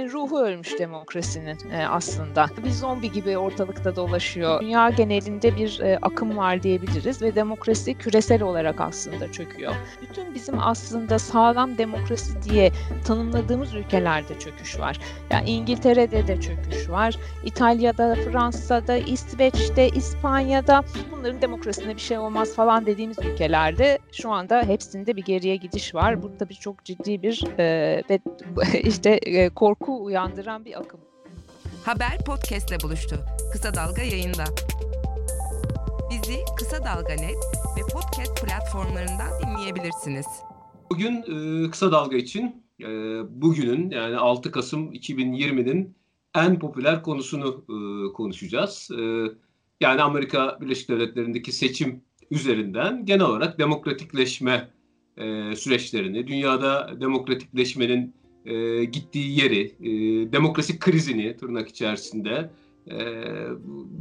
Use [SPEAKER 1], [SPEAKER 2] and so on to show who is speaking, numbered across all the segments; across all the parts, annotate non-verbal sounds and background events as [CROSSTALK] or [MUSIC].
[SPEAKER 1] hani ruhu ölmüş demokrasinin e, aslında. Bir zombi gibi ortalıkta dolaşıyor. Dünya genelinde bir e, akım var diyebiliriz ve demokrasi küresel olarak aslında çöküyor. Bütün bizim aslında sağlam demokrasi diye tanımladığımız ülkelerde çöküş var. Yani İngiltere'de de çöküş var. İtalya'da, Fransa'da, İsveç'te, İspanya'da bunların demokrasisine bir şey olmaz falan dediğimiz ülkelerde şu anda hepsinde bir geriye gidiş var. Bu tabii çok ciddi bir e, ve [LAUGHS] işte e, korku uyandıran bir akım.
[SPEAKER 2] Haber podcastle buluştu. Kısa Dalga yayında. Bizi Kısa Dalga Net ve podcast platformlarından dinleyebilirsiniz.
[SPEAKER 3] Bugün e, Kısa Dalga için e, bugünün yani 6 Kasım 2020'nin en popüler konusunu e, konuşacağız. E, yani Amerika Birleşik Devletleri'ndeki seçim üzerinden genel olarak demokratikleşme e, süreçlerini, dünyada demokratikleşmenin e, gittiği yeri, e, demokrasi krizini tırnak içerisinde e,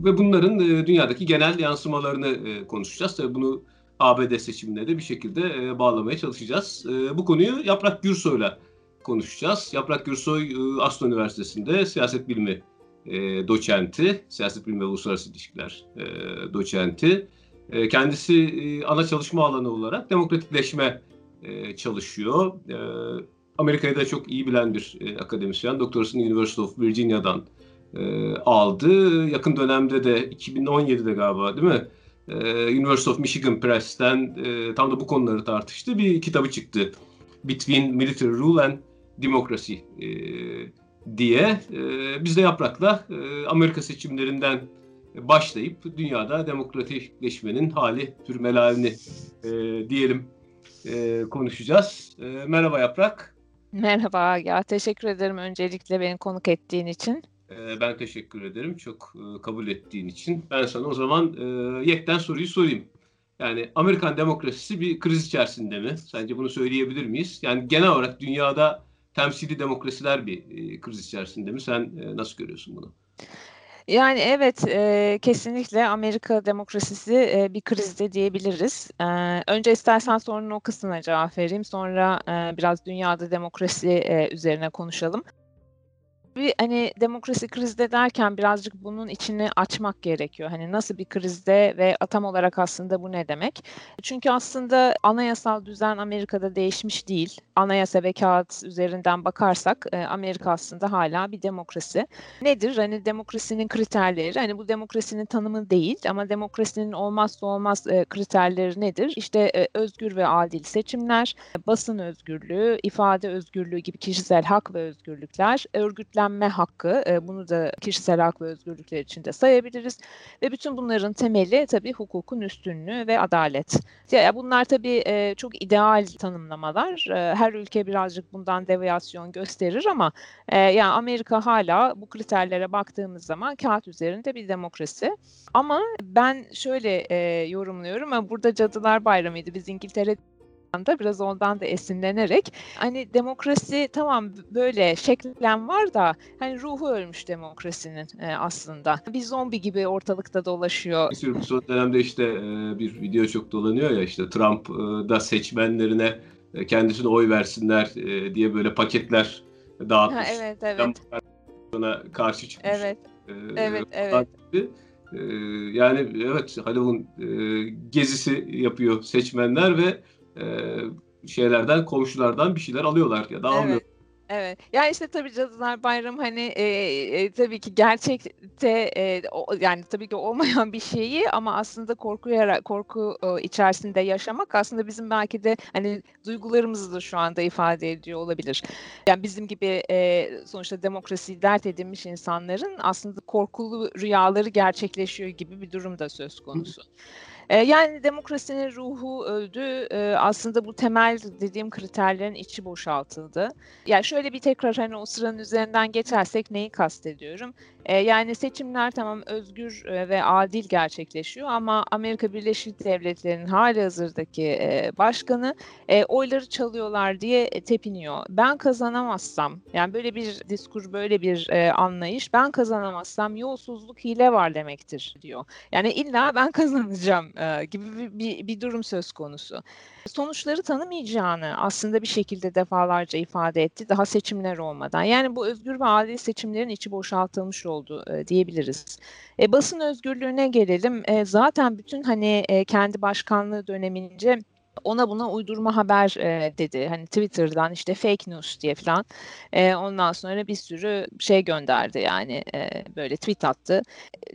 [SPEAKER 3] ve bunların e, dünyadaki genel yansımalarını e, konuşacağız. Tabii bunu ABD seçimine de bir şekilde e, bağlamaya çalışacağız. E, bu konuyu Yaprak Gürsoy'la konuşacağız. Yaprak Gürsoy e, Aslı Üniversitesi'nde siyaset bilimi e, doçenti, siyaset bilimi ve uluslararası ilişkiler e, doçenti. E, kendisi e, ana çalışma alanı olarak demokratikleşme e, çalışıyor. E, Amerika'yı da çok iyi bilen bir e, akademisyen. Doktorasını University of Virginia'dan e, aldı. Yakın dönemde de 2017'de galiba değil mi? E, University of Michigan Press'ten e, tam da bu konuları tartıştı. Bir kitabı çıktı. Between Military Rule and Democracy e, diye. E, biz de Yaprak'la e, Amerika seçimlerinden başlayıp dünyada demokratikleşmenin hali, türmelalini e, diyelim e, konuşacağız. E, merhaba Yaprak.
[SPEAKER 1] Merhaba ya teşekkür ederim öncelikle beni konuk ettiğin için.
[SPEAKER 3] E, ben teşekkür ederim çok e, kabul ettiğin için. Ben sana o zaman e, yekten soruyu sorayım. Yani Amerikan demokrasisi bir kriz içerisinde mi? Sence bunu söyleyebilir miyiz? Yani genel olarak dünyada temsili demokrasiler bir e, kriz içerisinde mi? Sen nasıl görüyorsun bunu?
[SPEAKER 1] Yani evet e, kesinlikle Amerika demokrasisi e, bir krizde diyebiliriz. E, önce istersen sorunun o kısmına cevap vereyim. Sonra e, biraz dünyada demokrasi e, üzerine konuşalım bir hani demokrasi krizde derken birazcık bunun içini açmak gerekiyor. Hani nasıl bir krizde ve atam olarak aslında bu ne demek? Çünkü aslında anayasal düzen Amerika'da değişmiş değil. Anayasa ve kağıt üzerinden bakarsak e, Amerika aslında hala bir demokrasi. Nedir? Hani demokrasinin kriterleri. Hani bu demokrasinin tanımı değil ama demokrasinin olmazsa olmaz e, kriterleri nedir? İşte e, özgür ve adil seçimler, basın özgürlüğü, ifade özgürlüğü gibi kişisel hak ve özgürlükler, örgütlenme öğrenme hakkı, e, bunu da kişisel hak ve özgürlükler içinde sayabiliriz. Ve bütün bunların temeli tabii hukukun üstünlüğü ve adalet. Ya bunlar tabii e, çok ideal tanımlamalar. E, her ülke birazcık bundan deviyasyon gösterir ama e, yani Amerika hala bu kriterlere baktığımız zaman kağıt üzerinde bir demokrasi. Ama ben şöyle yorumluyorum. Burada Cadılar Bayramı'ydı. Biz İngiltere da biraz ondan da esinlenerek hani demokrasi tamam böyle şeklen var da hani ruhu ölmüş demokrasinin e, aslında. Bir zombi gibi ortalıkta dolaşıyor.
[SPEAKER 3] Bu son dönemde işte e, bir video çok dolanıyor ya işte Trump e, da seçmenlerine e, kendisine oy versinler e, diye böyle paketler dağıtmış.
[SPEAKER 1] Ha, evet evet.
[SPEAKER 3] Ona karşı çıkmış.
[SPEAKER 1] Evet. E, evet evet.
[SPEAKER 3] E, yani evet Halloween e, gezisi yapıyor seçmenler ve şeylerden, komşulardan bir şeyler alıyorlar ya da evet. almıyorlar.
[SPEAKER 1] Evet. Ya işte tabii Cadılar Bayramı hani e, e, tabii ki gerçekte e, o, yani tabii ki olmayan bir şeyi ama aslında korku yara, korku e, içerisinde yaşamak aslında bizim belki de hani duygularımızı da şu anda ifade ediyor olabilir. Yani bizim gibi e, sonuçta demokrasiyi dert edinmiş insanların aslında korkulu rüyaları gerçekleşiyor gibi bir durum da söz konusu. Hı. E, yani demokrasinin ruhu öldü. E, aslında bu temel dediğim kriterlerin içi boşaltıldı. Yani şöyle bir tekrar hani o sıranın üzerinden geçersek neyi kastediyorum? E, yani seçimler tamam özgür e, ve adil gerçekleşiyor ama Amerika Birleşik Devletleri'nin hali hazırdaki e, başkanı e, oyları çalıyorlar diye tepiniyor. Ben kazanamazsam yani böyle bir diskur böyle bir anlayış ben kazanamazsam yolsuzluk hile var demektir diyor. Yani illa ben [LAUGHS] kazanacağım gibi bir, bir durum söz konusu. Sonuçları tanımayacağını aslında bir şekilde defalarca ifade etti daha seçimler olmadan. Yani bu özgür ve adil seçimlerin içi boşaltılmış oldu e, diyebiliriz. E, basın özgürlüğüne gelelim. E, zaten bütün hani e, kendi başkanlığı dönemince ona buna uydurma haber e, dedi. Hani Twitter'dan işte fake news diye falan. E, ondan sonra bir sürü şey gönderdi yani e, böyle tweet attı.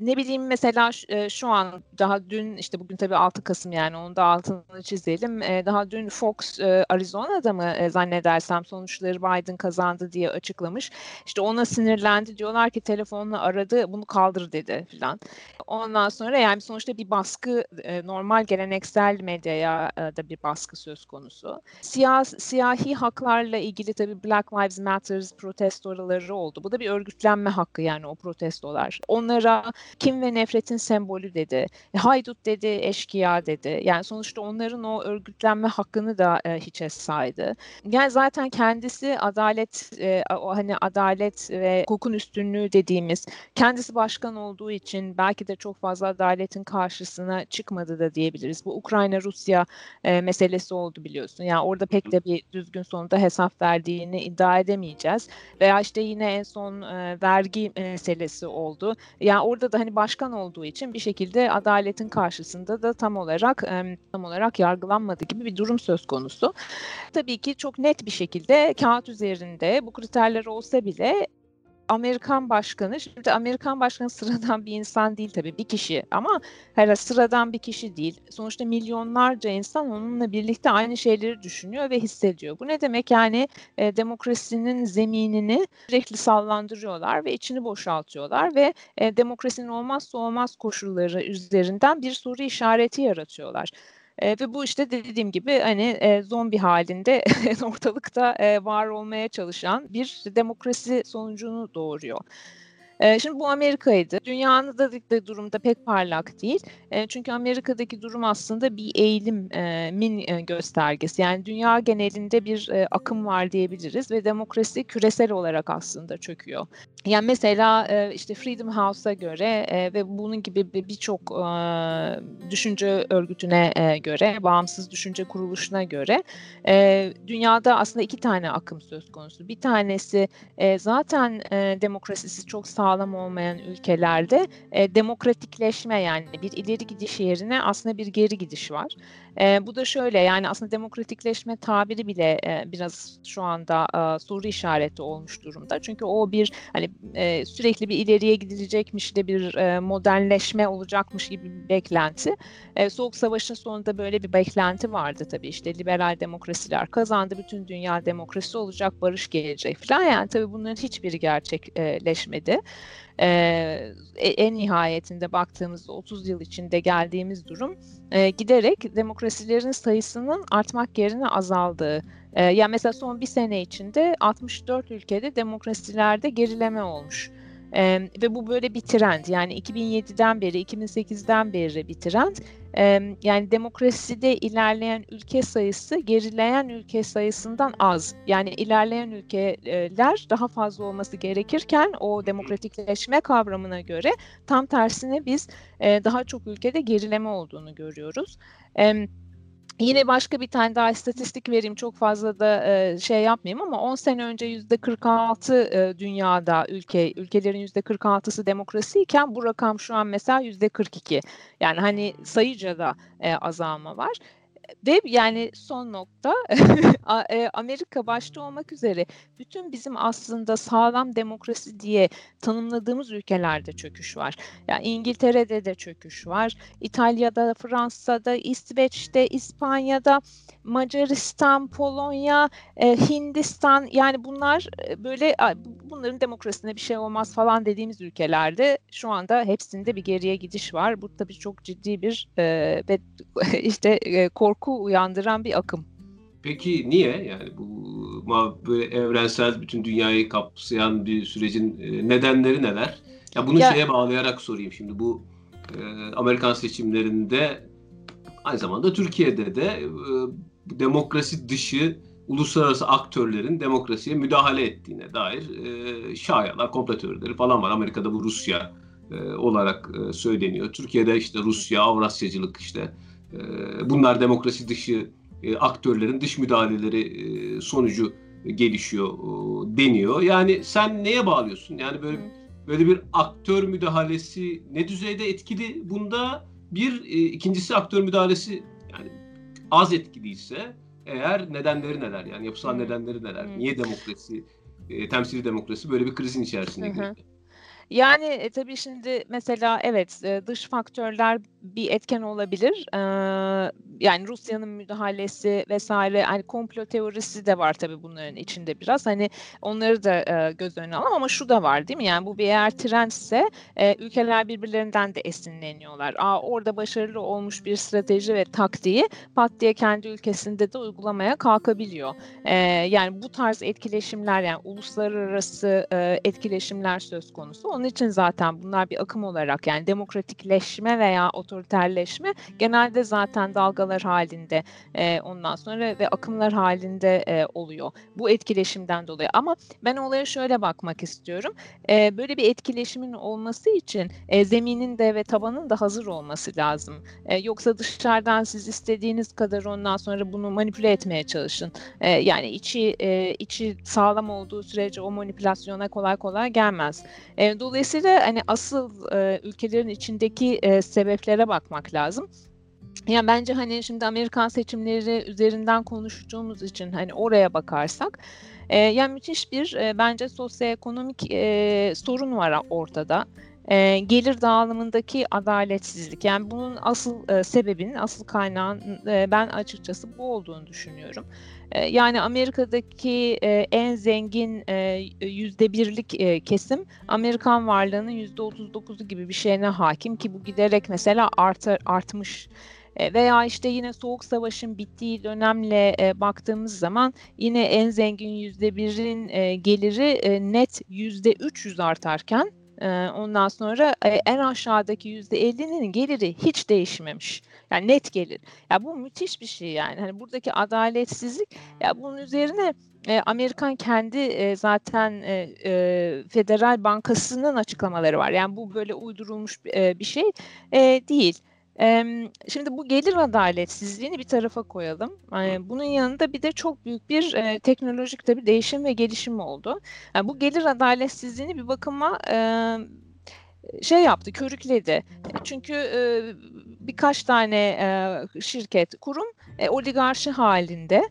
[SPEAKER 1] Ne bileyim mesela e, şu an daha dün işte bugün tabii 6 Kasım yani onu da altını çizelim. E, daha dün Fox e, Arizona'da mı e, zannedersem sonuçları Biden kazandı diye açıklamış. İşte ona sinirlendi diyorlar ki telefonla aradı bunu kaldır dedi falan. Ondan sonra yani sonuçta bir baskı e, normal geleneksel medyaya e, da bir bir baskı söz konusu. Siyah, siyahi haklarla ilgili tabii Black Lives Matter protestoları oldu. Bu da bir örgütlenme hakkı yani o protestolar. Onlara kim ve nefretin sembolü dedi. E, haydut dedi, eşkıya dedi. Yani sonuçta onların o örgütlenme hakkını da e, hiçe saydı. Yani zaten kendisi adalet, e, o hani adalet ve hukukun üstünlüğü dediğimiz kendisi başkan olduğu için belki de çok fazla adaletin karşısına çıkmadı da diyebiliriz. Bu Ukrayna-Rusya e, meselesi oldu biliyorsun. Yani orada pek de bir düzgün sonunda hesap verdiğini iddia edemeyeceğiz. Veya işte yine en son e, vergi meselesi oldu. Yani orada da hani başkan olduğu için bir şekilde adaletin karşısında da tam olarak e, tam olarak yargılanmadı gibi bir durum söz konusu. Tabii ki çok net bir şekilde kağıt üzerinde bu kriterler olsa bile Amerikan başkanı, şimdi Amerikan başkanı sıradan bir insan değil tabii bir kişi ama hele sıradan bir kişi değil. Sonuçta milyonlarca insan onunla birlikte aynı şeyleri düşünüyor ve hissediyor. Bu ne demek yani e, demokrasinin zeminini sürekli sallandırıyorlar ve içini boşaltıyorlar ve e, demokrasinin olmazsa olmaz koşulları üzerinden bir soru işareti yaratıyorlar. E, ve bu işte dediğim gibi hani e, zombi halinde [LAUGHS] ortalıkta e, var olmaya çalışan bir demokrasi sonucunu doğuruyor. E, şimdi bu Amerika'ydı. Dünyanın da durumda pek parlak değil. E, çünkü Amerika'daki durum aslında bir eğilimin e, göstergesi. Yani dünya genelinde bir e, akım var diyebiliriz ve demokrasi küresel olarak aslında çöküyor. Yani mesela e, işte Freedom House'a göre ve bunun gibi birçok düşünce örgütüne göre, bağımsız düşünce kuruluşuna göre dünyada aslında iki tane akım söz konusu. Bir tanesi zaten e, demokrasisi çok sağlam sağlam olmayan ülkelerde e, demokratikleşme yani bir ileri gidiş yerine aslında bir geri gidiş var. E, bu da şöyle yani aslında demokratikleşme tabiri bile e, biraz şu anda e, soru işareti olmuş durumda. Çünkü o bir hani e, sürekli bir ileriye gidilecekmiş de bir e, modernleşme olacakmış gibi bir beklenti. E, Soğuk Savaş'ın sonunda böyle bir beklenti vardı tabii işte liberal demokrasiler kazandı bütün dünya demokrasi olacak barış gelecek falan yani tabii bunların hiçbiri gerçekleşmedi e, en nihayetinde baktığımızda 30 yıl içinde geldiğimiz durum e, giderek demokrasilerin sayısının artmak yerine azaldığı. E, yani mesela son bir sene içinde 64 ülkede demokrasilerde gerileme olmuş. E, ve bu böyle bir trend. Yani 2007'den beri 2008'den beri bir trend. E, yani demokraside ilerleyen ülke sayısı gerileyen ülke sayısından az. Yani ilerleyen ülkeler daha fazla olması gerekirken o demokratikleşme kavramına göre tam tersine biz e, daha çok ülkede gerileme olduğunu görüyoruz. Evet Yine başka bir tane daha istatistik vereyim çok fazla da e, şey yapmayayım ama 10 sene önce yüzde 46 e, dünyada ülke ülkelerin yüzde 46'sı demokrasi iken bu rakam şu an mesela yüzde 42. Yani hani sayıca da e, azalma var ve yani son nokta [LAUGHS] e, Amerika başta olmak üzere bütün bizim aslında sağlam demokrasi diye tanımladığımız ülkelerde çöküş var. Yani İngiltere'de de çöküş var. İtalya'da, Fransa'da, İsveç'te, İspanya'da, Macaristan, Polonya, e, Hindistan yani bunlar e, böyle bunların demokrasisine bir şey olmaz falan dediğimiz ülkelerde şu anda hepsinde bir geriye gidiş var. Bu tabii çok ciddi bir ve [LAUGHS] işte e, korku uyandıran bir akım.
[SPEAKER 3] Peki niye? Yani bu böyle evrensel bütün dünyayı kapsayan bir sürecin e, nedenleri neler? Ya bunu ya, şeye bağlayarak sorayım şimdi bu e, Amerikan seçimlerinde aynı zamanda Türkiye'de de e, demokrasi dışı uluslararası aktörlerin demokrasiye müdahale ettiğine dair e, şayalar, komplo teorileri falan var. Amerika'da bu Rusya e, olarak e, söyleniyor. Türkiye'de işte Rusya, Avrasyacılık işte bunlar demokrasi dışı e, aktörlerin dış müdahaleleri e, sonucu gelişiyor e, deniyor. Yani sen neye bağlıyorsun? Yani böyle böyle bir aktör müdahalesi ne düzeyde etkili bunda? Bir ikincisi aktör müdahalesi yani az etkiliyse eğer nedenleri neler? Yani yapısal nedenleri neler? Niye demokrasi, temsili demokrasi böyle bir krizin içerisine girdi?
[SPEAKER 1] Yani e, tabii şimdi mesela evet e, dış faktörler bir etken olabilir. Ee, yani Rusya'nın müdahalesi vesaire hani komplo teorisi de var tabii bunların içinde biraz. Hani onları da e, göz önüne alalım ama şu da var değil mi? Yani bu bir eğer trendse e, ülkeler birbirlerinden de esinleniyorlar. Aa, orada başarılı olmuş bir strateji ve taktiği pat diye kendi ülkesinde de uygulamaya kalkabiliyor. E, yani bu tarz etkileşimler yani uluslararası e, etkileşimler söz konusu. Onun için zaten bunlar bir akım olarak yani demokratikleşme veya otoriterleşme genelde zaten dalgalar halinde e, ondan sonra ve akımlar halinde e, oluyor. Bu etkileşimden dolayı. Ama ben olaya şöyle bakmak istiyorum. E, böyle bir etkileşimin olması için e, zeminin de ve tabanın da hazır olması lazım. E, yoksa dışarıdan siz istediğiniz kadar ondan sonra bunu manipüle etmeye çalışın. E, yani içi e, içi sağlam olduğu sürece o manipülasyona kolay kolay gelmez. E, dolayısıyla hani asıl e, ülkelerin içindeki e, sebeplere bakmak lazım. Yani bence hani şimdi Amerikan seçimleri üzerinden konuştuğumuz için hani oraya bakarsak e, yani müthiş bir e, bence sosyoekonomik e, sorun var ortada. E, gelir dağılımındaki adaletsizlik yani bunun asıl e, sebebinin asıl kaynağın e, ben açıkçası bu olduğunu düşünüyorum. E, yani Amerika'daki e, en zengin e, yüzde birlik e, kesim Amerikan varlığının yüzde otuz dokuzu gibi bir şeyine hakim ki bu giderek mesela artar, artmış. E, veya işte yine Soğuk Savaş'ın bittiği dönemle e, baktığımız zaman yine en zengin yüzde birin e, geliri e, net yüzde 300 artarken ondan sonra e, en aşağıdaki yüzde 50'nin geliri hiç değişmemiş. Yani net gelir. Ya bu müthiş bir şey yani. Hani buradaki adaletsizlik ya bunun üzerine e, Amerikan kendi e, zaten Federal Bankası'nın açıklamaları var. Yani bu böyle uydurulmuş bir şey değil. Şimdi bu gelir adaletsizliğini bir tarafa koyalım. Bunun yanında bir de çok büyük bir teknolojik tabii değişim ve gelişim oldu. Yani bu gelir adaletsizliğini bir bakıma şey yaptı, körükledi. Çünkü birkaç tane şirket, kurum oligarşi halinde.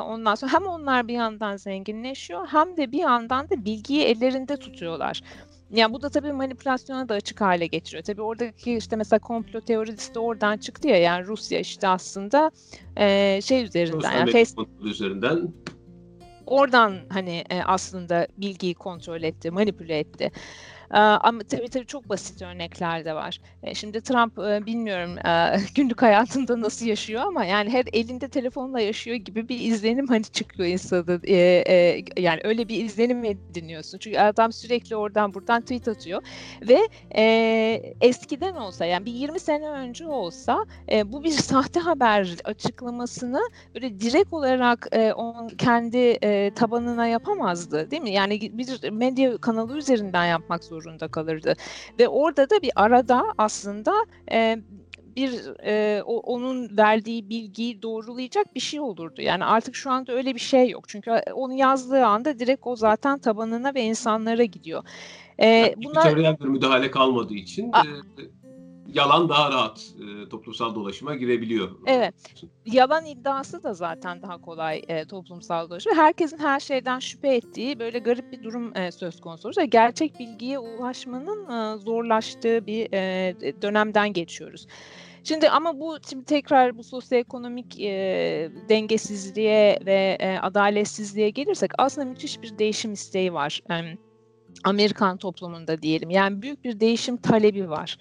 [SPEAKER 1] ondan sonra hem onlar bir yandan zenginleşiyor hem de bir yandan da bilgiyi ellerinde tutuyorlar. Yani bu da tabii manipülasyona da açık hale getiriyor. Tabii oradaki işte mesela komplo teorisi de oradan çıktı ya yani Rusya işte aslında e, şey üzerinden Rusya yani Facebook
[SPEAKER 3] üzerinden
[SPEAKER 1] oradan hani e, aslında bilgiyi kontrol etti, manipüle etti. Ama tabii tabii çok basit örnekler de var. Şimdi Trump bilmiyorum [LAUGHS] günlük hayatında nasıl yaşıyor ama yani her elinde telefonla yaşıyor gibi bir izlenim hani çıkıyor insanın. Yani öyle bir izlenim ediniyorsun. Çünkü adam sürekli oradan buradan tweet atıyor ve eskiden olsa yani bir 20 sene önce olsa bu bir [LAUGHS] sahte haber açıklamasını böyle direkt olarak on kendi tabanına yapamazdı değil mi? Yani bir medya kanalı üzerinden yapmak zorunda zorunda kalırdı. Ve orada da bir arada aslında e, bir e, o, onun verdiği bilgiyi doğrulayacak bir şey olurdu. Yani artık şu anda öyle bir şey yok. Çünkü onu yazdığı anda direkt o zaten tabanına ve insanlara gidiyor.
[SPEAKER 3] E, yani bunlar bir müdahale kalmadığı için a, e, yalan daha rahat e, toplumsal dolaşıma girebiliyor.
[SPEAKER 1] Evet. Yalan iddiası da zaten daha kolay e, toplumsal dolaşım. Herkesin her şeyden şüphe ettiği böyle garip bir durum e, söz konusu. İşte gerçek bilgiye ulaşmanın e, zorlaştığı bir e, dönemden geçiyoruz. Şimdi ama bu şimdi tekrar bu sosyoekonomik e, dengesizliğe ve e, adaletsizliğe gelirsek aslında müthiş bir değişim isteği var. E, Amerikan toplumunda diyelim. Yani büyük bir değişim talebi var.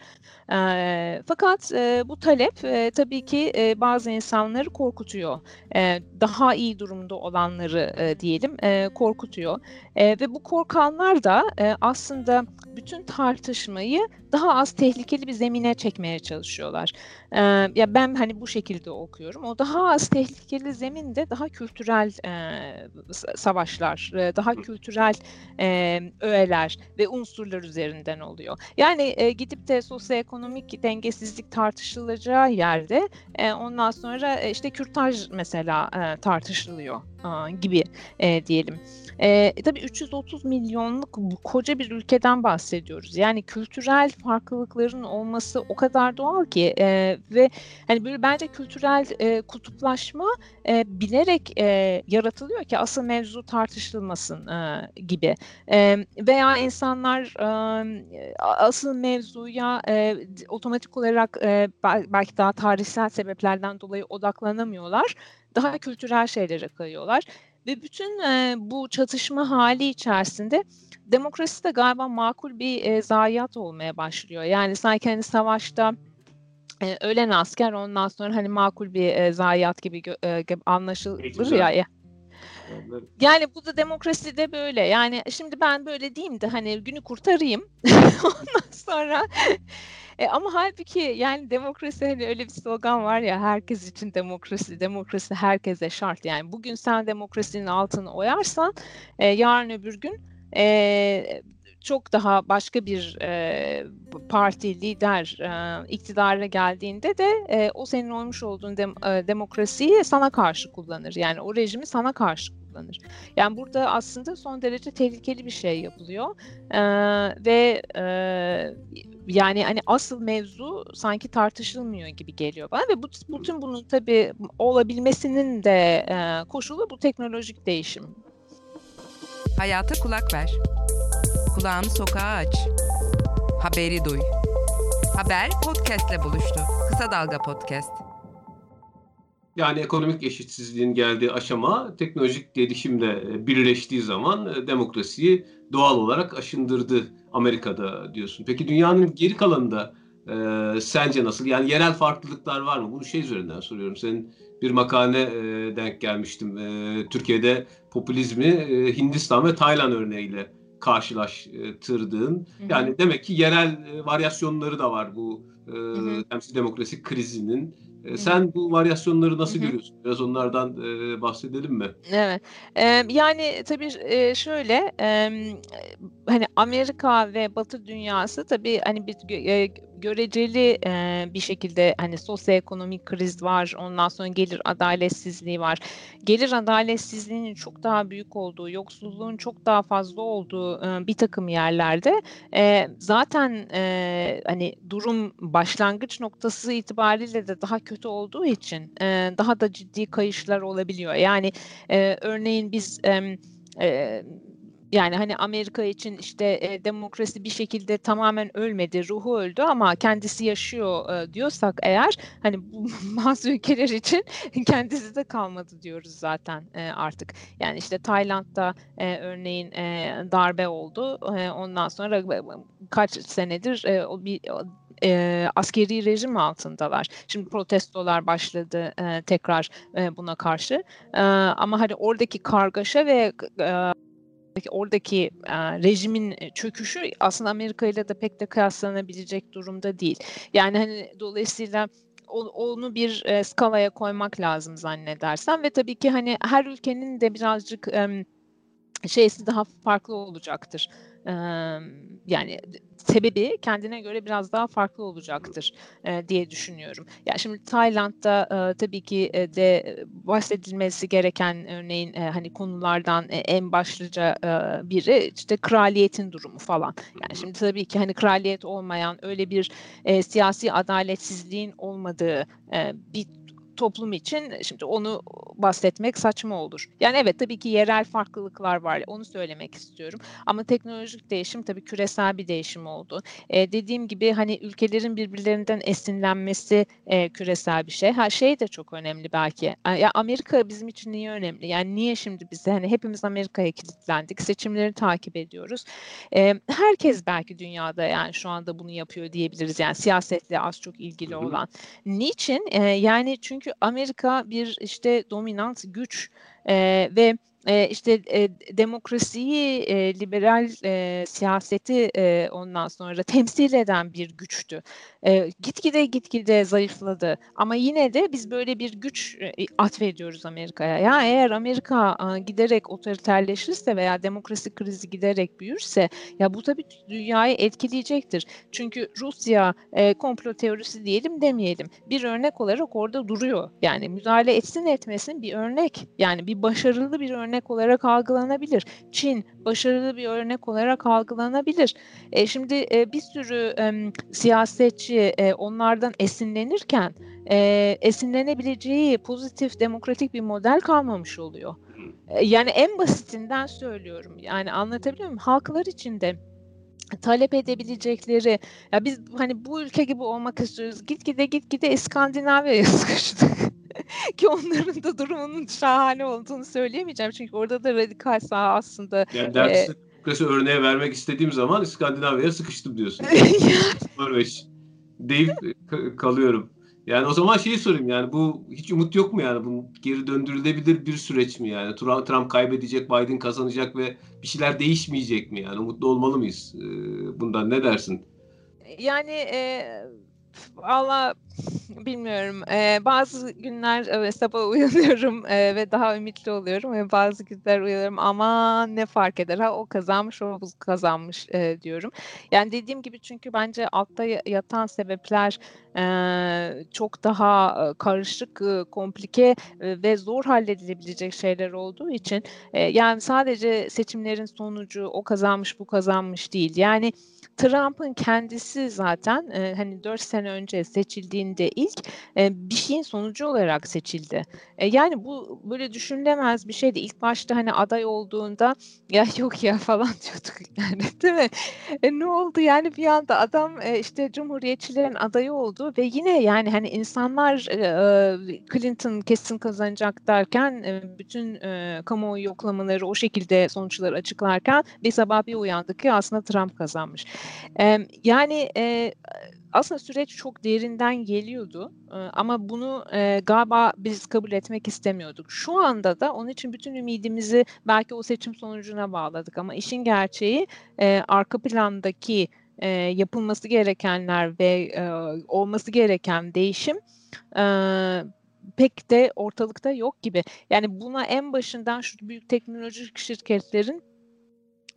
[SPEAKER 1] E, fakat e, bu talep e, tabii ki e, bazı insanları korkutuyor. E, daha iyi durumda olanları e, diyelim e, korkutuyor. E, ve bu korkanlar da e, aslında bütün tartışmayı daha az tehlikeli bir zemine çekmeye çalışıyorlar. E, ya ben hani bu şekilde okuyorum. O daha az tehlikeli zeminde daha kültürel e, savaşlar, e, daha kültürel e, öğeler ve unsurlar üzerinden oluyor. Yani e, gidip de sosyoekonomik dengesizlik tartışılacağı yerde e, ondan sonra e, işte kürtaj mesela e, tartışılıyor e, gibi e, diyelim. E, tabii 330 milyonluk bu koca bir ülkeden bahsediyoruz. Yani kültürel farklılıkların olması o kadar doğal ki e, ve hani böyle bence kültürel e, kutuplaşma e, bilerek e, yaratılıyor ki asıl mevzu tartışılmasın e, gibi. E, veya insanlar e, asıl mevzuya e, otomatik olarak e, belki daha tarihsel sebeplerden dolayı odaklanamıyorlar. Daha kültürel şeylere kayıyorlar. Ve bütün e, bu çatışma hali içerisinde demokrasi de galiba makul bir e, zayiat olmaya başlıyor. Yani sanki hani savaşta e, ölen asker ondan sonra hani makul bir e, zayiat gibi e, anlaşılır ya. ya. Yani bu da demokrasi de böyle. Yani şimdi ben böyle diyeyim de hani günü kurtarayım. [LAUGHS] Ondan sonra e, ama halbuki yani demokrasi hani öyle bir slogan var ya herkes için demokrasi, demokrasi herkese şart. Yani bugün sen demokrasinin altını oyarsan e, yarın öbür gün e, çok daha başka bir e, parti lider e, iktidara geldiğinde de e, o senin olmuş olduğun dem, e, demokrasiyi sana karşı kullanır. Yani o rejimi sana karşı kullanır. Yani burada aslında son derece tehlikeli bir şey yapılıyor e, ve e, yani hani asıl mevzu sanki tartışılmıyor gibi geliyor bana ve bu, bütün bunun tabii olabilmesinin de e, koşulu bu teknolojik değişim.
[SPEAKER 2] Hayata kulak ver. Kulağını sokağa aç. Haberi duy. Haber podcastle buluştu. Kısa Dalga Podcast.
[SPEAKER 3] Yani ekonomik eşitsizliğin geldiği aşama teknolojik gelişimle birleştiği zaman demokrasiyi doğal olarak aşındırdı Amerika'da diyorsun. Peki dünyanın geri kalanında e, sence nasıl? Yani yerel farklılıklar var mı? Bunu şey üzerinden soruyorum. Senin bir makale e, denk gelmiştim. E, Türkiye'de popülizmi e, Hindistan ve Tayland örneğiyle karşılaştırdığın. Yani demek ki yerel e, varyasyonları da var bu e, temsil demokrasi krizinin. E, sen bu varyasyonları nasıl Hı-hı. görüyorsun? Biraz onlardan e, bahsedelim mi?
[SPEAKER 1] Evet. E, yani tabii e, şöyle e, hani Amerika ve Batı dünyası tabii hani bir e, göreceli e, bir şekilde hani sosyoekonomik kriz var. Ondan sonra gelir adaletsizliği var. Gelir adaletsizliğinin çok daha büyük olduğu, yoksulluğun çok daha fazla olduğu e, bir takım yerlerde e, zaten e, hani durum başlangıç noktası itibariyle de daha kötü olduğu için e, daha da ciddi kayışlar olabiliyor. Yani e, örneğin biz e, e, yani hani Amerika için işte e, demokrasi bir şekilde tamamen ölmedi, ruhu öldü ama kendisi yaşıyor e, diyorsak eğer hani bu [LAUGHS] bazı ülkeler için [LAUGHS] kendisi de kalmadı diyoruz zaten e, artık. Yani işte Tayland'da e, örneğin e, darbe oldu. E, ondan sonra kaç senedir e, o bir e, askeri rejim altındalar. Şimdi protestolar başladı e, tekrar e, buna karşı. E, ama hani oradaki kargaşa ve e, oradaki e, rejimin çöküşü aslında Amerika ile de pek de kıyaslanabilecek durumda değil. Yani hani dolayısıyla onu bir e, skalaya koymak lazım zannedersem ve tabii ki hani her ülkenin de birazcık e, şeysi daha farklı olacaktır. E, yani sebebi kendine göre biraz daha farklı olacaktır e, diye düşünüyorum. Ya yani şimdi Tayland'da e, tabii ki e, de bahsedilmesi gereken örneğin e, hani konulardan e, en başlıca e, biri işte kraliyetin durumu falan. Yani şimdi tabii ki hani kraliyet olmayan öyle bir e, siyasi adaletsizliğin olmadığı e, bir toplum için şimdi onu bahsetmek saçma olur. Yani evet tabii ki yerel farklılıklar var. Onu söylemek istiyorum. Ama teknolojik değişim tabii küresel bir değişim oldu. E, dediğim gibi hani ülkelerin birbirlerinden esinlenmesi e, küresel bir şey. Her şey de çok önemli belki. Ya Amerika bizim için niye önemli? Yani niye şimdi biz hani hepimiz Amerika'ya kilitlendik. Seçimleri takip ediyoruz. E, herkes belki dünyada yani şu anda bunu yapıyor diyebiliriz. Yani siyasetle az çok ilgili olan. Niçin? E, yani çünkü Amerika bir işte dominant güç e, ve e, işte e, demokrasiyi, e, liberal e, siyaseti e, ondan sonra temsil eden bir güçtü. E, gitgide gitgide zayıfladı ama yine de biz böyle bir güç e, atfediyoruz Amerika'ya. Ya eğer Amerika e, giderek otoriterleşirse veya demokrasi krizi giderek büyürse ya bu tabii dünyayı etkileyecektir. Çünkü Rusya e, komplo teorisi diyelim demeyelim. Bir örnek olarak orada duruyor. Yani müdahale etsin etmesin bir örnek. Yani bir başarılı bir örnek olarak algılanabilir. Çin başarılı bir örnek olarak algılanabilir. E, şimdi e, bir sürü e, siyasetçi e, onlardan esinlenirken e, esinlenebileceği pozitif demokratik bir model kalmamış oluyor. E, yani en basitinden söylüyorum. Yani anlatabiliyor muyum? Halklar içinde talep edebilecekleri ya biz hani bu ülke gibi olmak istiyoruz. Gitgide gitgide İskandinavya'ya sıkıştık. [LAUGHS] Ki onların da durumunun şahane olduğunu söyleyemeyeceğim. Çünkü orada da radikal sağ aslında.
[SPEAKER 3] Yani ders e, örneği vermek istediğim zaman İskandinavya'ya sıkıştım diyorsun. [LAUGHS] Norveç deyip kalıyorum. Yani o zaman şeyi sorayım yani bu hiç umut yok mu yani? Bu geri döndürülebilir bir süreç mi yani? Trump, Trump kaybedecek, Biden kazanacak ve bir şeyler değişmeyecek mi yani? Umutlu olmalı mıyız? Bundan ne dersin?
[SPEAKER 1] Yani e, Valla bilmiyorum. Ee, bazı günler evet, sabah uyanıyorum [LAUGHS] e, ve daha ümitli oluyorum. Ve bazı günler uyanıyorum ama ne fark eder? Ha o kazanmış, o bu kazanmış e, diyorum. Yani dediğim gibi çünkü bence altta yatan sebepler e, çok daha karışık, komplike e, ve zor halledilebilecek şeyler olduğu için e, yani sadece seçimlerin sonucu o kazanmış, bu kazanmış değil. Yani Trump'ın kendisi zaten e, hani 4 sene önce seçildiğinde ilk e, bir şeyin sonucu olarak seçildi. E, yani bu böyle düşünülemez bir şeydi. İlk başta hani aday olduğunda ya yok ya [LAUGHS] falan diyorduk yani değil mi? E, ne oldu yani bir anda adam e, işte Cumhuriyetçilerin adayı oldu ve yine yani hani insanlar e, Clinton kesin kazanacak derken e, bütün e, kamuoyu yoklamaları o şekilde sonuçlar açıklarken bir sabah bir uyandık ki aslında Trump kazanmış. E, yani e, aslında süreç çok derinden geliyordu e, ama bunu e, galiba biz kabul etmek istemiyorduk. Şu anda da onun için bütün ümidimizi belki o seçim sonucuna bağladık ama işin gerçeği e, arka plandaki e, yapılması gerekenler ve e, olması gereken değişim e, pek de ortalıkta yok gibi. Yani buna en başından şu büyük teknolojik şirketlerin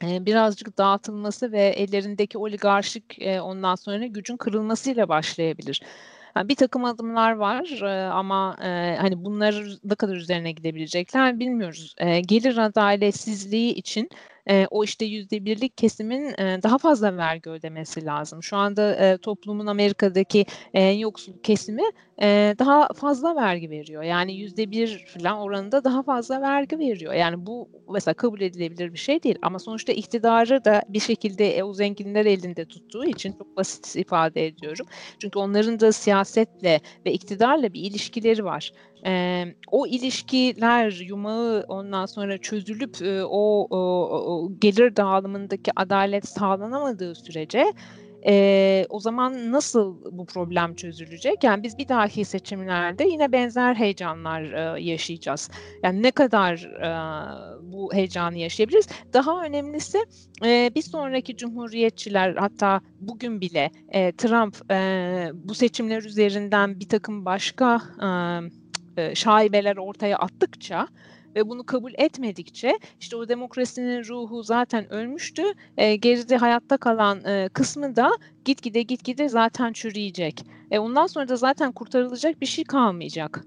[SPEAKER 1] birazcık dağıtılması ve ellerindeki oligarşik ondan sonra gücün kırılmasıyla başlayabilir. Bir takım adımlar var ama hani bunlar ne kadar üzerine gidebilecekler bilmiyoruz. gelir adaletsizliği için o işte yüzde birlik kesimin daha fazla vergi ödemesi lazım. Şu anda toplumun Amerika'daki en yoksul kesimi e, daha fazla vergi veriyor. Yani yüzde bir falan oranında daha fazla vergi veriyor. Yani bu mesela kabul edilebilir bir şey değil. Ama sonuçta iktidarı da bir şekilde e, o zenginler elinde tuttuğu için çok basit ifade ediyorum. Çünkü onların da siyasetle ve iktidarla bir ilişkileri var e, o ilişkiler yumağı ondan sonra çözülüp e, o, o, o gelir dağılımındaki adalet sağlanamadığı sürece e, o zaman nasıl bu problem çözülecek? Yani biz bir dahaki seçimlerde yine benzer heyecanlar e, yaşayacağız. Yani ne kadar e, bu heyecanı yaşayabiliriz? Daha önemlisi e, bir sonraki cumhuriyetçiler hatta bugün bile e, Trump e, bu seçimler üzerinden bir takım başka e, şaibeler ortaya attıkça ve bunu kabul etmedikçe işte o demokrasinin ruhu zaten ölmüştü. E, geride hayatta kalan e, kısmı da gitgide gitgide zaten çürüyecek. E, ondan sonra da zaten kurtarılacak bir şey kalmayacak.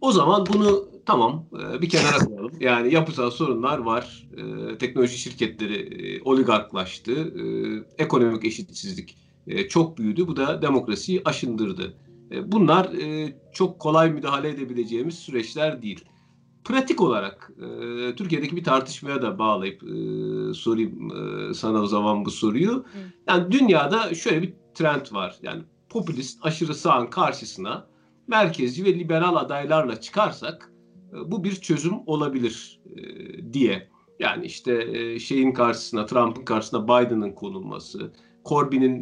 [SPEAKER 3] O zaman bunu tamam e, bir kenara koyalım. Yani yapısal sorunlar var. E, teknoloji şirketleri e, oligarklaştı. Ekonomik eşitsizlik çok büyüdü. Bu da demokrasiyi aşındırdı. Bunlar çok kolay müdahale edebileceğimiz süreçler değil. Pratik olarak e, Türkiye'deki bir tartışmaya da bağlayıp sorayım sana o zaman bu soruyu. Yani dünyada şöyle bir trend var. Yani popülist aşırı sağın karşısına merkezci ve liberal adaylarla çıkarsak bu bir çözüm olabilir diye. Yani işte şeyin karşısına, Trump'ın karşısına Biden'ın konulması, Corbyn'in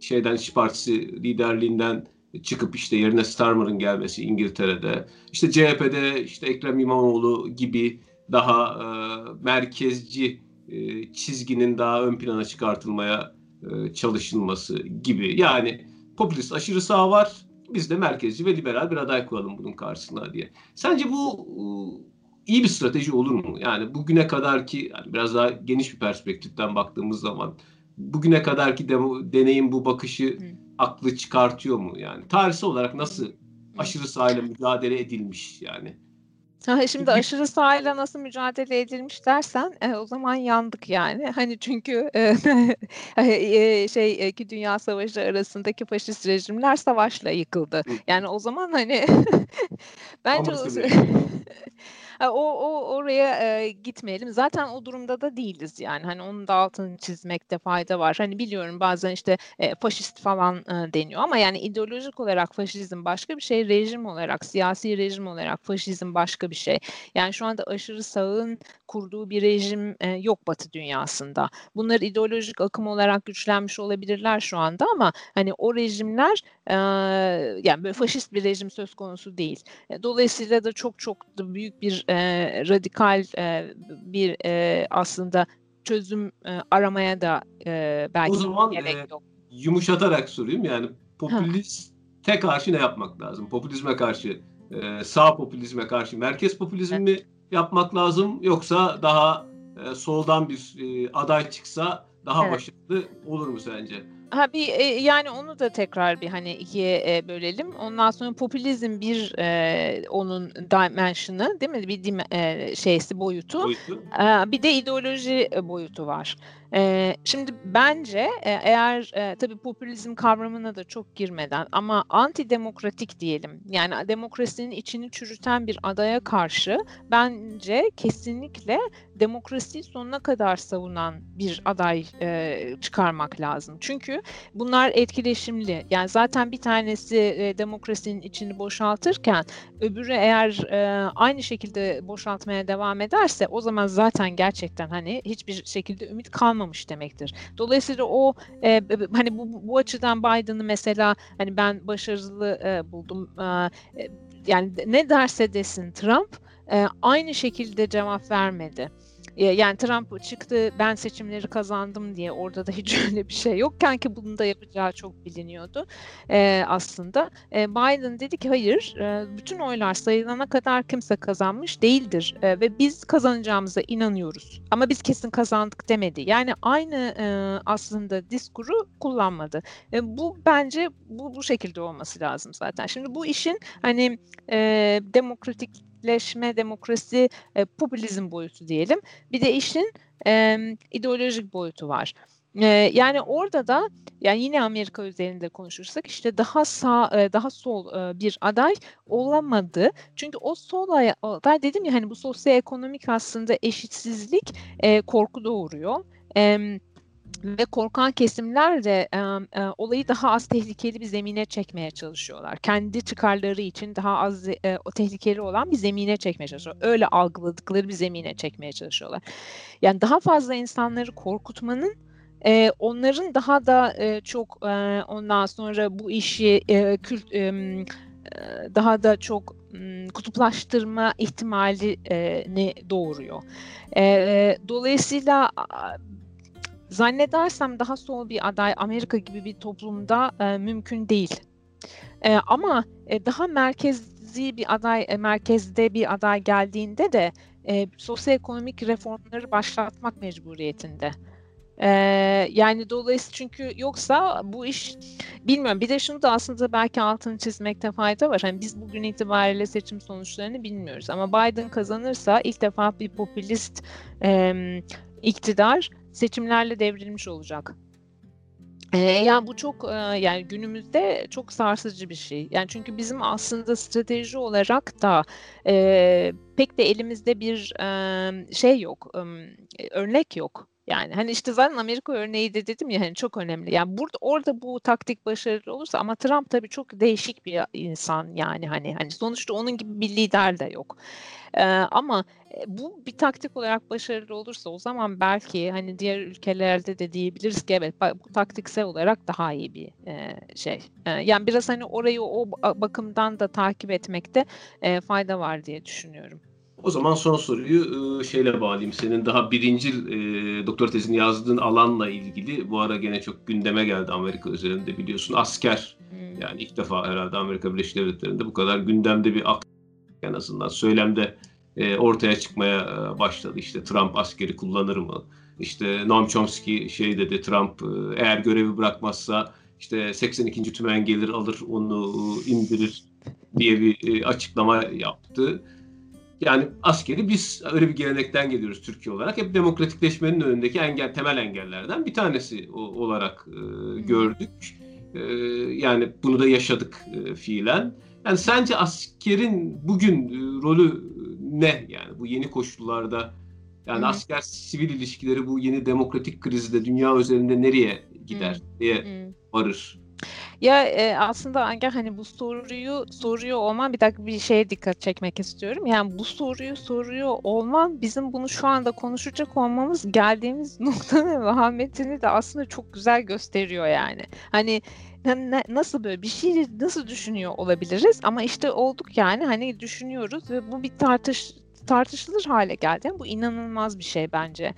[SPEAKER 3] şeyden İş Partisi liderliğinden çıkıp işte yerine Starmer'ın gelmesi İngiltere'de, işte CHP'de işte Ekrem İmamoğlu gibi daha e, merkezci e, çizginin daha ön plana çıkartılmaya e, çalışılması gibi. Yani popülist aşırı sağ var, biz de merkezci ve liberal bir aday koyalım bunun karşısına diye. Sence bu e, iyi bir strateji olur mu? Yani bugüne kadar ki yani biraz daha geniş bir perspektiften baktığımız zaman bugüne kadarki demo, deneyim bu bakışı Hı. Aklı çıkartıyor mu? Yani tarihsel olarak nasıl aşırı sağ mücadele edilmiş yani?
[SPEAKER 1] Ha, şimdi aşırı sağıyla nasıl mücadele edilmiş dersen e, o zaman yandık yani. [LAUGHS] Hani çünkü e, [LAUGHS] e, şey iki dünya savaşı arasındaki faşist rejimler savaşla yıkıldı. Yani o zaman hani [LAUGHS] bence o, o, oraya e, gitmeyelim. Zaten o durumda da değiliz yani. Hani onun da altını çizmekte fayda var. Hani biliyorum bazen işte e, faşist falan e, deniyor ama yani ideolojik olarak faşizm başka bir şey, rejim olarak, siyasi rejim olarak faşizm başka bir şey. Yani şu anda aşırı sağın kurduğu bir rejim e, yok Batı dünyasında. Bunlar ideolojik akım olarak güçlenmiş olabilirler şu anda ama hani o rejimler e, yani böyle faşist bir rejim söz konusu değil. Dolayısıyla da çok çok da büyük bir e, radikal e, bir e, aslında çözüm e, aramaya da e, belki o zaman, gerek e, yok.
[SPEAKER 3] Yumuşatarak sorayım yani popüliste karşı ne yapmak lazım? Popülizme karşı, e, sağ popülizme karşı merkez popülizmi evet. mi yapmak lazım yoksa daha e, soldan bir e, aday çıksa daha evet. başarılı olur mu sence?
[SPEAKER 1] Ha bir e, yani onu da tekrar bir hani ikiye e, bölelim. Ondan sonra popülizm bir e, onun dimension'ı değil mi? Bir dim, e, şeysi boyutu. boyutu. E, bir de ideoloji boyutu var. Şimdi bence e, eğer e, tabii popülizm kavramına da çok girmeden ama antidemokratik diyelim yani demokrasinin içini çürüten bir adaya karşı bence kesinlikle demokrasiyi sonuna kadar savunan bir aday e, çıkarmak lazım. Çünkü bunlar etkileşimli. Yani zaten bir tanesi e, demokrasinin içini boşaltırken öbürü eğer aynı şekilde boşaltmaya devam ederse o zaman zaten gerçekten hani hiçbir şekilde ümit kalmamış demektir. Dolayısıyla o e, hani bu, bu açıdan Biden'ı mesela hani ben başarılı e, buldum. E, yani ne derse desin Trump e, aynı şekilde cevap vermedi. Yani Trump çıktı ben seçimleri kazandım diye orada da hiç [LAUGHS] öyle bir şey yokken ki bunu da yapacağı çok biliniyordu e, aslında. E, Biden dedi ki hayır e, bütün oylar sayılana kadar kimse kazanmış değildir e, ve biz kazanacağımıza inanıyoruz. Ama biz kesin kazandık demedi. Yani aynı e, aslında diskuru kullanmadı. E, bu bence bu bu şekilde olması lazım zaten. Şimdi bu işin hani e, demokratik demokratikleşme, demokrasi, e, popülizm boyutu diyelim. Bir de işin e, ideolojik boyutu var. E, yani orada da yani yine Amerika üzerinde konuşursak işte daha sağ e, daha sol e, bir aday olamadı. Çünkü o sol aday dedim ya hani bu sosyoekonomik aslında eşitsizlik e, korku doğuruyor. E, ve korkan kesimler de e, e, olayı daha az tehlikeli bir zemine çekmeye çalışıyorlar. Kendi çıkarları için daha az e, o tehlikeli olan bir zemine çekmeye çalışıyorlar. Öyle algıladıkları bir zemine çekmeye çalışıyorlar. Yani daha fazla insanları korkutmanın e, onların daha da e, çok e, ondan sonra bu işi e, kült e, daha da çok kutuplaştırma ihtimalini doğuruyor. E, dolayısıyla Zannedersem daha sol bir aday Amerika gibi bir toplumda e, mümkün değil. E, ama e, daha merkezli bir aday, e, merkezde bir aday geldiğinde de e, sosyoekonomik reformları başlatmak mecburiyetinde. Ee, yani dolayısıyla çünkü yoksa bu iş bilmiyorum. Bir de şunu da aslında belki altını çizmekte fayda var. Hani biz bugün itibariyle seçim sonuçlarını bilmiyoruz. Ama Biden kazanırsa ilk defa bir popülist e, iktidar seçimlerle devrilmiş olacak. Ee, yani bu çok e, yani günümüzde çok sarsıcı bir şey. Yani çünkü bizim aslında strateji olarak da e, pek de elimizde bir e, şey yok, e, örnek yok. Yani hani işte zaten Amerika örneği de dedim ya hani çok önemli. Yani burada orada bu taktik başarılı olursa ama Trump tabii çok değişik bir insan yani hani hani sonuçta onun gibi bir lider de yok. Ee, ama bu bir taktik olarak başarılı olursa o zaman belki hani diğer ülkelerde de diyebiliriz ki evet bu taktiksel olarak daha iyi bir e, şey. E, yani biraz hani orayı o bakımdan da takip etmekte e, fayda var diye düşünüyorum.
[SPEAKER 3] O zaman son soruyu e, şeyle bağlayayım. Senin daha birinci e, doktor tezini yazdığın alanla ilgili. Bu ara gene çok gündeme geldi Amerika üzerinde biliyorsun. Asker hmm. yani ilk defa herhalde Amerika Birleşik Devletleri'nde bu kadar gündemde bir ak en azından söylemde e, ortaya çıkmaya e, başladı. İşte Trump askeri kullanır mı? İşte Noam Chomsky şey dedi Trump e, eğer görevi bırakmazsa işte 82. tümen gelir alır onu indirir diye bir açıklama yaptı. Yani askeri biz öyle bir gelenekten geliyoruz Türkiye olarak. Hep demokratikleşmenin önündeki engel, temel engellerden bir tanesi olarak e, gördük. E, yani bunu da yaşadık e, fiilen. Yani sence askerin bugün e, rolü ne? Yani bu yeni koşullarda yani Hı-hı. asker sivil ilişkileri bu yeni demokratik krizde dünya üzerinde nereye gider? Hı-hı. Nereye varır?
[SPEAKER 1] Ya e, aslında Anger hani bu soruyu soruyor olman bir dakika bir şeye dikkat çekmek istiyorum. Yani bu soruyu soruyor olman bizim bunu şu anda konuşacak olmamız geldiğimiz [LAUGHS] noktanın vahametini de aslında çok güzel gösteriyor yani. Hani nasıl böyle bir şey nasıl düşünüyor olabiliriz ama işte olduk yani hani düşünüyoruz ve bu bir tartış tartışılır hale geldi. Bu inanılmaz bir şey bence.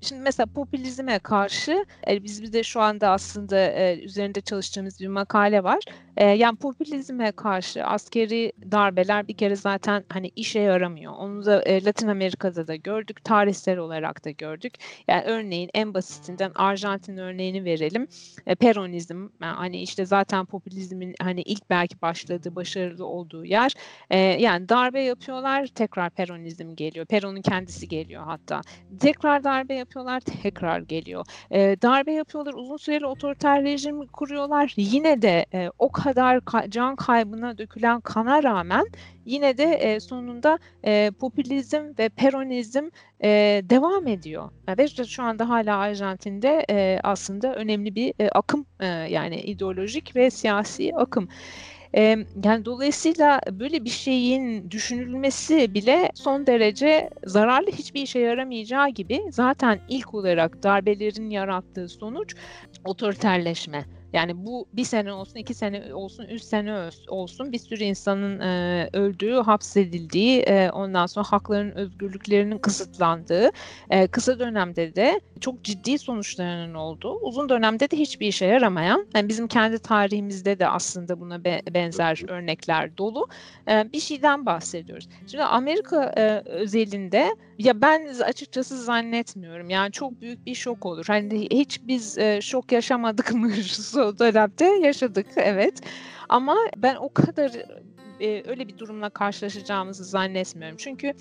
[SPEAKER 1] Şimdi mesela popülizme karşı e, biz bir de şu anda aslında e, üzerinde çalıştığımız bir makale var. E, yani popülizme karşı askeri darbeler bir kere zaten hani işe yaramıyor. Onu da e, Latin Amerika'da da gördük, tarihsel olarak da gördük. Yani örneğin en basitinden Arjantin örneğini verelim. E, peronizm yani hani işte zaten popülizmin hani ilk belki başladığı, başarılı olduğu yer. E, yani darbe yapıyorlar, tekrar peronizm geliyor. Peron'un kendisi geliyor hatta. Tekrar darbe yapıyorlar, tekrar geliyor. E, darbe yapıyorlar, uzun süreli otoriter rejim kuruyorlar. Yine de e, o kadar ka- can kaybına dökülen kana rağmen yine de e, sonunda e, popülizm ve peronizm e, devam ediyor. Ve şu anda hala Arjantin'de e, aslında önemli bir e, akım e, yani ideolojik ve siyasi akım. Yani dolayısıyla böyle bir şeyin düşünülmesi bile son derece zararlı hiçbir işe yaramayacağı gibi zaten ilk olarak darbelerin yarattığı sonuç otoriterleşme. Yani bu bir sene olsun, iki sene olsun, üç sene olsun bir sürü insanın e, öldüğü, hapsedildiği, e, ondan sonra hakların, özgürlüklerinin kısıtlandığı, e, kısa dönemde de çok ciddi sonuçlarının olduğu, uzun dönemde de hiçbir işe yaramayan, yani bizim kendi tarihimizde de aslında buna be, benzer örnekler dolu e, bir şeyden bahsediyoruz. Şimdi Amerika e, özelinde ya ben açıkçası zannetmiyorum. Yani çok büyük bir şok olur. Hani hiç biz e, şok yaşamadık mı [LAUGHS] o dönemde? Yaşadık evet. Ama ben o kadar e, öyle bir durumla karşılaşacağımızı zannetmiyorum. Çünkü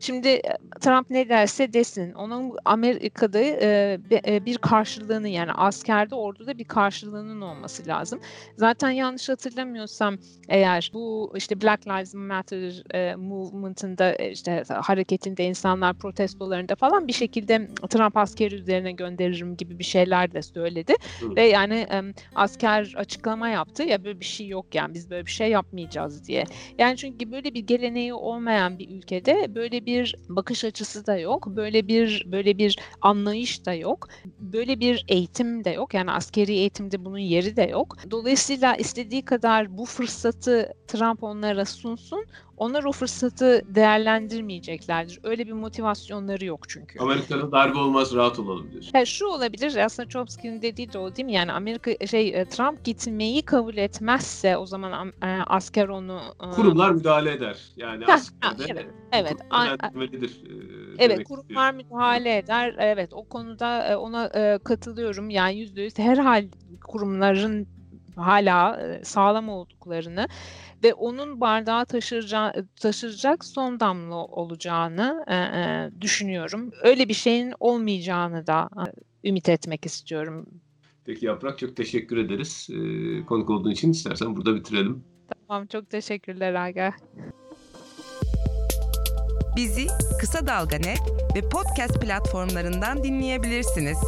[SPEAKER 1] şimdi Trump ne derse desin onun Amerika'da e, e, bir karşılığını yani askerde orduda bir karşılığının olması lazım. Zaten yanlış hatırlamıyorsam eğer bu işte Black Lives Matter e, movement'ında e, işte hareketinde insanlar protestolarında falan bir şekilde Trump askeri üzerine gönderirim gibi bir şeyler de söyledi. Hı. Ve yani e, asker açıklama yaptı ya böyle bir şey yok yani biz böyle bir şey yapmayacağız diye. Yani çünkü böyle bir geleneği olmayan bir ülkede böyle bir bakış açısı da yok. Böyle bir böyle bir anlayış da yok. Böyle bir eğitim de yok. Yani askeri eğitimde bunun yeri de yok. Dolayısıyla istediği kadar bu fırsatı Trump onlara sunsun onlar o fırsatı değerlendirmeyeceklerdir. Öyle bir motivasyonları yok çünkü.
[SPEAKER 3] Amerika'da darbe olmaz rahat olalım diyorsun.
[SPEAKER 1] Yani şu olabilir aslında Chomsky'nin dediği de o değil mi? Yani Amerika şey e, Trump gitmeyi kabul etmezse o zaman e, asker onu
[SPEAKER 3] e, kurumlar müdahale eder. Yani
[SPEAKER 1] askerde evet. Evet. evet kurumlar müdahale eder. Evet o konuda ona katılıyorum. Yani yüzde yüz herhalde kurumların hala sağlam olduklarını ve onun bardağı taşıracak, taşıracak son damla olacağını e, e, düşünüyorum. Öyle bir şeyin olmayacağını da e, ümit etmek istiyorum.
[SPEAKER 3] Peki Yaprak çok teşekkür ederiz. Ee, konuk olduğun için istersen burada bitirelim.
[SPEAKER 1] Tamam çok teşekkürler Aga.
[SPEAKER 2] Bizi Kısa Dalga Net ve podcast platformlarından dinleyebilirsiniz.